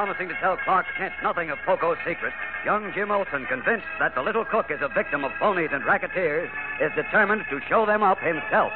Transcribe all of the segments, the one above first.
Promising to tell Clark Kent nothing of Poco's secret, young Jim Olsen, convinced that the little cook is a victim of phonies and racketeers, is determined to show them up himself.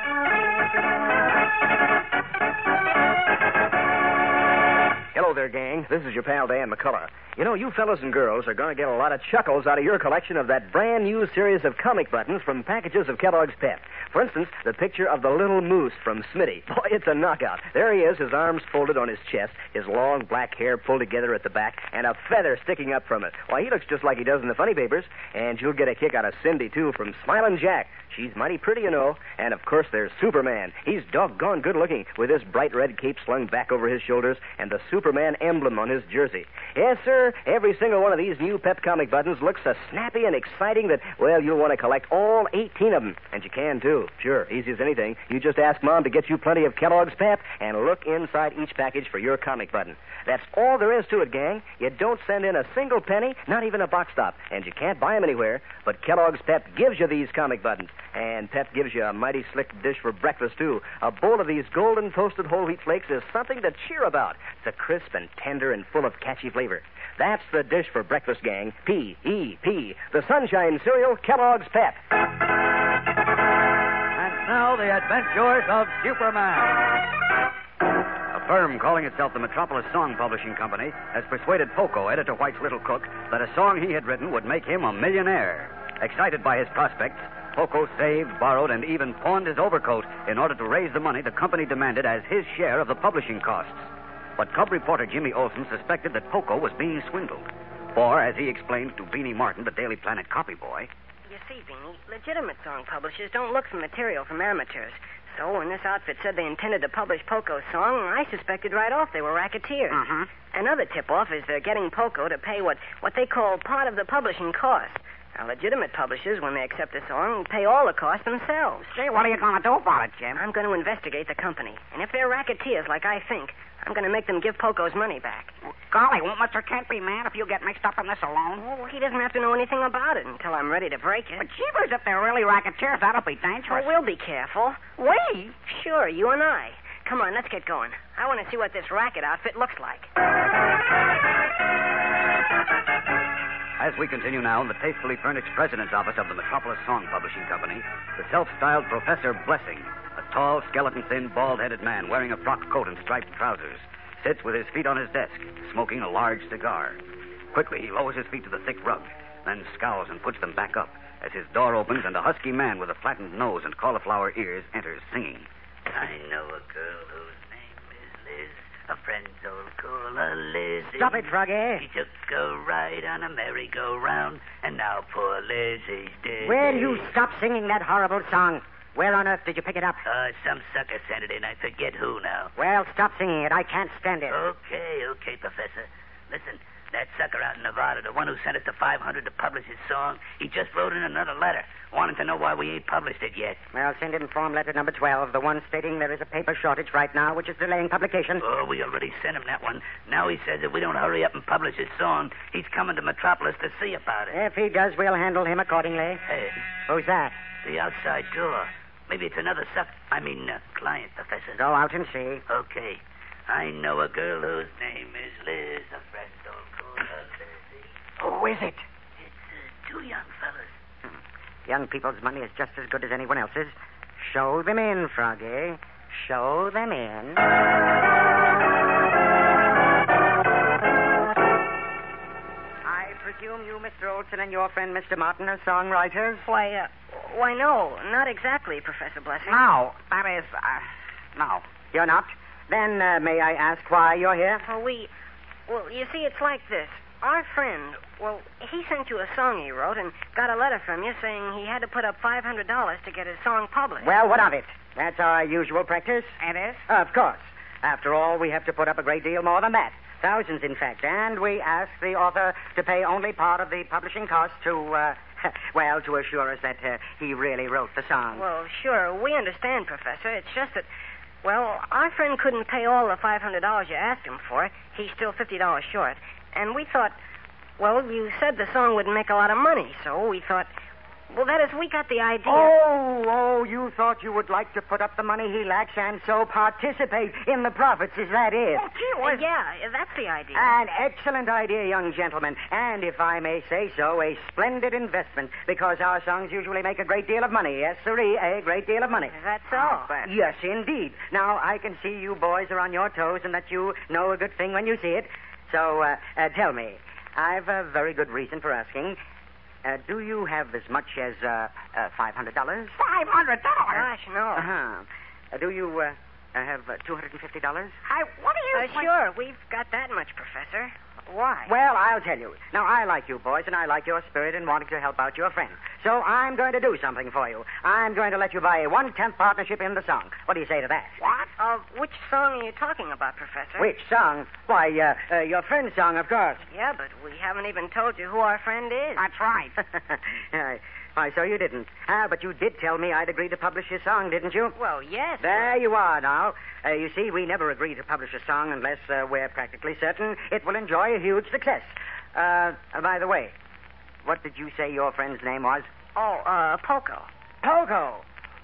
There, gang. This is your pal Dan McCullough. You know, you fellas and girls are going to get a lot of chuckles out of your collection of that brand new series of comic buttons from packages of Kellogg's Pep. For instance, the picture of the little moose from Smitty. Boy, it's a knockout. There he is, his arms folded on his chest, his long black hair pulled together at the back, and a feather sticking up from it. Why, he looks just like he does in the funny papers. And you'll get a kick out of Cindy, too, from Smiling Jack. She's mighty pretty, you know. And of course, there's Superman. He's doggone good looking, with his bright red cape slung back over his shoulders and the Superman emblem on his jersey. Yes, sir, every single one of these new Pep comic buttons looks so snappy and exciting that, well, you'll want to collect all 18 of them. And you can, too. Sure, easy as anything. You just ask Mom to get you plenty of Kellogg's Pep and look inside each package for your comic button. That's all there is to it, gang. You don't send in a single penny, not even a box stop, and you can't buy them anywhere. But Kellogg's Pep gives you these comic buttons. And Pep gives you a mighty slick dish for breakfast, too. A bowl of these golden toasted whole wheat flakes is something to cheer about. It's a crisp and tender and full of catchy flavor. That's the dish for breakfast, gang. P E P. The Sunshine Cereal, Kellogg's Pep. And now, The Adventures of Superman. A firm calling itself the Metropolis Song Publishing Company has persuaded Poco, editor White's little cook, that a song he had written would make him a millionaire. Excited by his prospects, Poco saved, borrowed, and even pawned his overcoat in order to raise the money the company demanded as his share of the publishing costs. But Cub reporter Jimmy Olsen suspected that Poco was being swindled. For, as he explained to Beanie Martin, the Daily Planet copy boy, You see, Beanie, legitimate song publishers don't look for material from amateurs. So when this outfit said they intended to publish Poco's song, I suspected right off they were racketeers. Uh-huh. Another tip-off is they're getting Poco to pay what, what they call part of the publishing cost. Now, legitimate publishers, when they accept a song, pay all the cost themselves. Say, what are you going to do about it, Jim? I'm going to investigate the company. And if they're racketeers like I think, I'm going to make them give Poco's money back. Golly, won't Mr. Kent be mad if you get mixed up in this alone? Oh, he doesn't have to know anything about it until I'm ready to break it. But jeepers, if they're really racketeers, that'll be Oh, dangerous. we'll be careful. we? Sure, you and I. Come on, let's get going. I want to see what this racket outfit looks like. As we continue now in the tastefully furnished president's office of the Metropolis Song Publishing Company, the self-styled Professor Blessing, a tall, skeleton-thin, bald-headed man wearing a frock coat and striped trousers, sits with his feet on his desk, smoking a large cigar. Quickly, he lowers his feet to the thick rug, then scowls and puts them back up as his door opens and a husky man with a flattened nose and cauliflower ears enters, singing. I know a girl whose name is Liz. A friend so cool, a Lizzie. Stop it, Froggy. She took a ride on a merry-go-round, and now poor Lizzie's dead. Will you stop singing that horrible song? Where on earth did you pick it up? Uh, some sucker sent it in. I forget who now. Well, stop singing it. I can't stand it. Okay, okay, Professor. Listen, that sucker out in Nevada, the one who sent us the 500 to publish his song, he just wrote in another letter, wanting to know why we ain't published it yet. Well, send him form letter number 12, the one stating there is a paper shortage right now, which is delaying publication. Oh, we already sent him that one. Now he says if we don't hurry up and publish his song, he's coming to Metropolis to see about it. If he does, we'll handle him accordingly. Hey, Who's that? the outside door. Maybe it's another suck. I mean, uh, client, Professor. Go out and see. Okay. I know a girl whose name is Liz. A friend who is it? It's uh, two young fellows. Hmm. Young people's money is just as good as anyone else's. Show them in, Froggy. Show them in. I presume you, Mr. Olsen, and your friend, Mr. Martin, are songwriters? Why, uh, why, no, not exactly, Professor Blessing. No, that is, uh, no, you're not. Then uh, may I ask why you're here? Well, we, well, you see, it's like this. Our friend, well, he sent you a song he wrote and got a letter from you saying he had to put up $500 to get his song published. Well, what of it? That's our usual practice. It is? Of course. After all, we have to put up a great deal more than that. Thousands, in fact. And we ask the author to pay only part of the publishing cost to, uh, well, to assure us that uh, he really wrote the song. Well, sure, we understand, Professor. It's just that, well, our friend couldn't pay all the $500 you asked him for. He's still $50 short. And we thought, well, you said the song wouldn't make a lot of money, so we thought, well, that is, we got the idea. Oh, oh, you thought you would like to put up the money he lacks and so participate in the profits, is that it? Uh, yeah, that's the idea. An excellent idea, young gentleman. And if I may say so, a splendid investment, because our songs usually make a great deal of money. Yes, sirree, a great deal of money. Is that so? Yes, indeed. Now, I can see you boys are on your toes and that you know a good thing when you see it. So, uh, uh, tell me, I've a very good reason for asking. Uh, do you have as much as uh, uh, $500? Five hundred dollars. Gosh, no. Uh-huh. Uh, do you uh, have uh, $250? I what are you? Uh, sure, we've got that much, Professor. Why? Well, I'll tell you. Now, I like you boys, and I like your spirit in wanting to help out your friend. So I'm going to do something for you. I'm going to let you buy a one-tenth partnership in the song. What do you say to that? What? Uh, which song are you talking about, Professor? Which song? Why, uh, uh, your friend's song, of course. Yeah, but we haven't even told you who our friend is. That's right. Why, Why, so you didn't. Ah, but you did tell me I'd agree to publish your song, didn't you? Well, yes. There you are now. Uh, you see, we never agree to publish a song unless uh, we're practically certain it will enjoy a huge success. Uh, uh, by the way, what did you say your friend's name was? Oh, uh, Poco. Poco.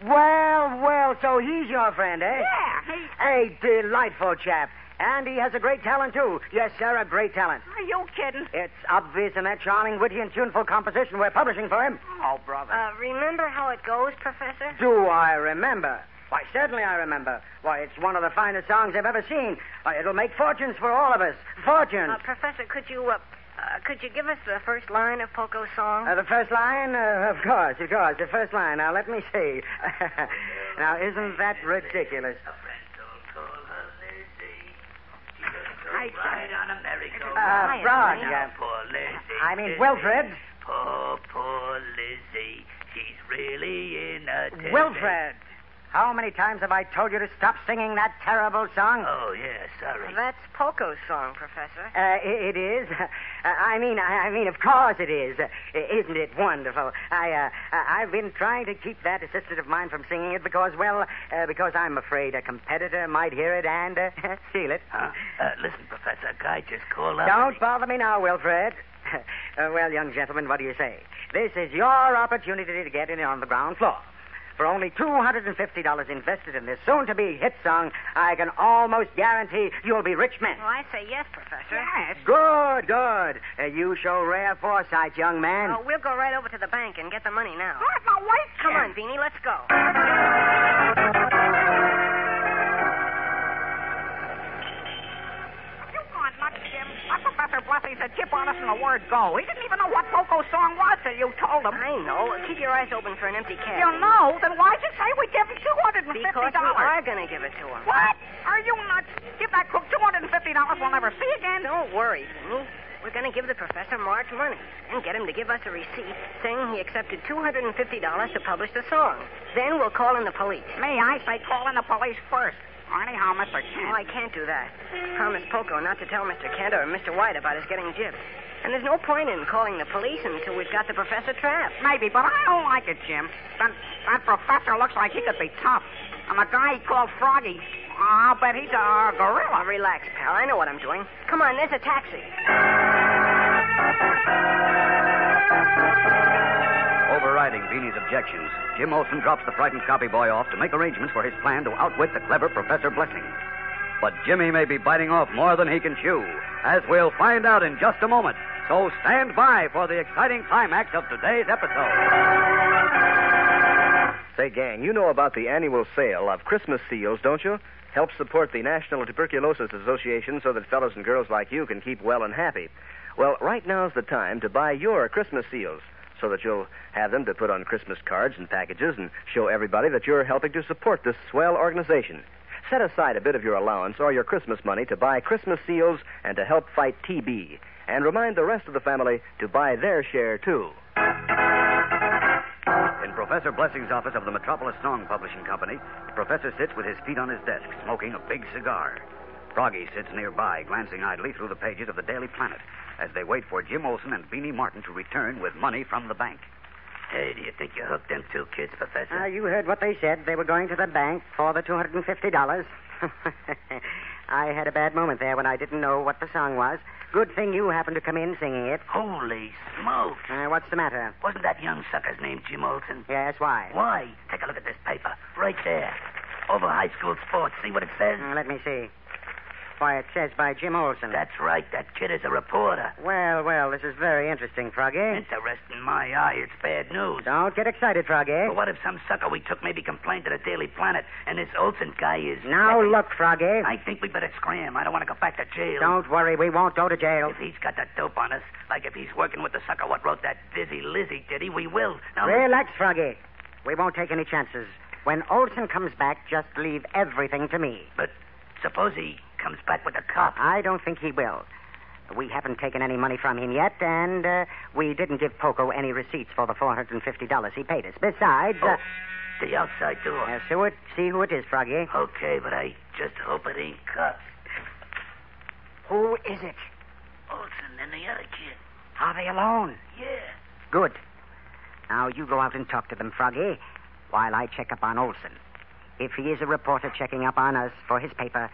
Well, well, so he's your friend, eh? Yeah, he- A delightful chap. And he has a great talent, too. Yes, sir, a great talent. Are you kidding? It's obvious in that charming, witty, and tuneful composition we're publishing for him. Oh, brother. Uh, remember how it goes, Professor? Do I remember? Why, certainly I remember. Why, it's one of the finest songs I've ever seen. Why, it'll make fortunes for all of us. Fortunes. Uh, Professor, could you, uh, uh, could you give us the first line of Poco's song? Uh, the first line? Uh, of course, of course. The first line. Now, let me see. now, isn't that ridiculous? A friend told, told her Lizzie. She I- on a merry-go-round. Uh, Frog. Now, poor Lizzie. I mean, Lizzie. Wilfred. Poor, poor Lizzie. She's really in a. Wilfred. How many times have I told you to stop singing that terrible song? Oh, yeah, sorry. That's Poco's song, Professor. Uh, i- it is. Uh, I mean, I I mean, of course it is. Uh, isn't it wonderful? I, uh, I- I've been trying to keep that assistant of mine from singing it because, well, uh, because I'm afraid a competitor might hear it and uh, steal it. Huh? Uh, listen, Professor, a guy just called up. Don't bother me now, Wilfred. uh, well, young gentleman, what do you say? This is your opportunity to get in on the ground floor. For only $250 invested in this soon-to-be hit song, I can almost guarantee you'll be rich men. Well, I say yes, Professor. Yes. Good, good. Uh, you show rare foresight, young man. Oh, we'll go right over to the bank and get the money now. What? Now, wait. Come on, Beanie, let's go. You gone nuts, Jim? That Professor Blessing said chip on us and the word go. He didn't even know what Poco's song was till you told him. I know. Keep your eyes open for an empty cab. You know, then why'd you say we'd give him $250? Because we are going to give it to him. What? Are you nuts? Give that crook $250 we'll never see again. Don't worry, Beanie. We're going to give the professor Marge money and get him to give us a receipt saying he accepted $250 to publish the song. Then we'll call in the police. Me, I say call in the police first. Anyhow, Mr. Oh, Kent. Oh, I can't do that. Promise Poco not to tell Mr. Kent or Mr. White about his getting gypped. And there's no point in calling the police until we've got the professor trapped. Maybe, but I don't like it, Jim. That, that professor looks like he could be tough. And the guy he called Froggy, I'll bet he's a gorilla. Relax, pal. I know what I'm doing. Come on, there's a taxi. Overriding Beanie's objections, Jim Olsen drops the frightened copy boy off to make arrangements for his plan to outwit the clever Professor Blessing. But Jimmy may be biting off more than he can chew, as we'll find out in just a moment. So stand by for the exciting climax of today's episode. Say, gang, you know about the annual sale of Christmas seals, don't you? Help support the National Tuberculosis Association so that fellows and girls like you can keep well and happy. Well, right now's the time to buy your Christmas seals so that you'll have them to put on Christmas cards and packages and show everybody that you're helping to support this swell organization. Set aside a bit of your allowance or your Christmas money to buy Christmas seals and to help fight TB. And remind the rest of the family to buy their share, too. In Professor Blessing's office of the Metropolis Song Publishing Company, the professor sits with his feet on his desk, smoking a big cigar. Froggy sits nearby, glancing idly through the pages of the Daily Planet as they wait for Jim Olsen and Beanie Martin to return with money from the bank. Hey, do you think you hooked them two kids, Professor? Ah, you heard what they said. They were going to the bank for the $250. I had a bad moment there when I didn't know what the song was. Good thing you happened to come in singing it. Holy smokes. Uh, what's the matter? Wasn't that young sucker's name Jim Olsen? Yes, why? Why? Take a look at this paper. Right there. Over high school sports. See what it says? Uh, let me see. Why, it says by Jim Olsen. That's right. That kid is a reporter. Well, well, this is very interesting, Froggy. Interesting my eye. It's bad news. Don't get excited, Froggy. But what if some sucker we took maybe complained to the Daily Planet and this Olsen guy is. Now, look, Froggy. I think we better scram. I don't want to go back to jail. Don't worry, we won't go to jail. If he's got that dope on us, like if he's working with the sucker what wrote that Dizzy Lizzy ditty, we will. Now, Relax, Froggy. We won't take any chances. When Olsen comes back, just leave everything to me. But suppose he comes back with a cop. I don't think he will. We haven't taken any money from him yet, and uh, we didn't give Poco any receipts for the $450 he paid us. Besides, uh, Oh, the outside door. uh, see, it, see who it is, Froggy. Okay, but I just hope it ain't cops. Who is it? Olsen and the other kid. Are they alone? Yeah. Good. Now you go out and talk to them, Froggy, while I check up on Olsen. If he is a reporter checking up on us for his paper,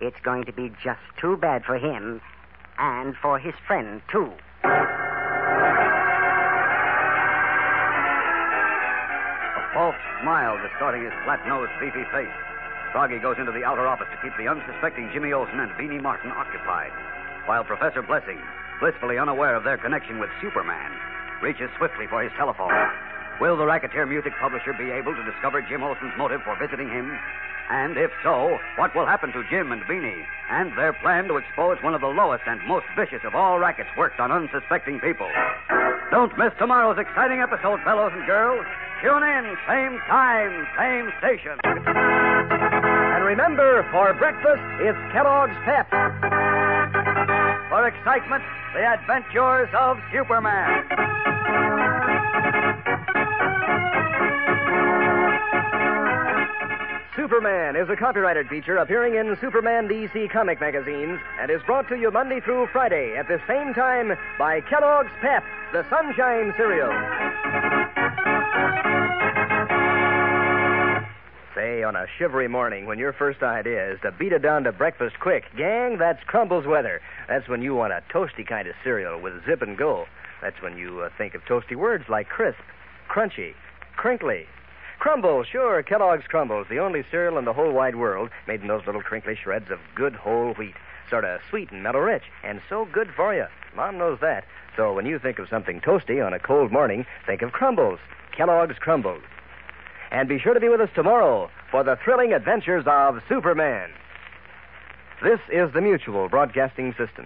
it's going to be just too bad for him and for his friend, too. False smile distorting his flat-nosed, beefy face. Froggy goes into the outer office to keep the unsuspecting Jimmy Olsen and Beanie Martin occupied, while Professor Blessing, blissfully unaware of their connection with Superman, reaches swiftly for his telephone. Will the Racketeer music publisher be able to discover Jim Olsen's motive for visiting him? And if so, what will happen to Jim and Beanie and their plan to expose one of the lowest and most vicious of all rackets worked on unsuspecting people? Don't miss tomorrow's exciting episode, fellows and girls. Tune in, same time, same station. And remember, for breakfast, it's Kellogg's Pep. For excitement, the adventures of Superman. Superman is a copyrighted feature appearing in Superman DC comic magazines and is brought to you Monday through Friday at the same time by Kellogg's Pep, the Sunshine Cereal. On a shivery morning when your first idea is to beat it down to breakfast quick, gang, that's Crumbles weather. That's when you want a toasty kind of cereal with zip and go. That's when you uh, think of toasty words like crisp, crunchy, crinkly. Crumbles, sure, Kellogg's Crumbles, the only cereal in the whole wide world made in those little crinkly shreds of good whole wheat. Sort of sweet and mellow rich, and so good for you. Mom knows that. So when you think of something toasty on a cold morning, think of Crumbles. Kellogg's Crumbles. And be sure to be with us tomorrow for the thrilling adventures of Superman. This is the Mutual Broadcasting System.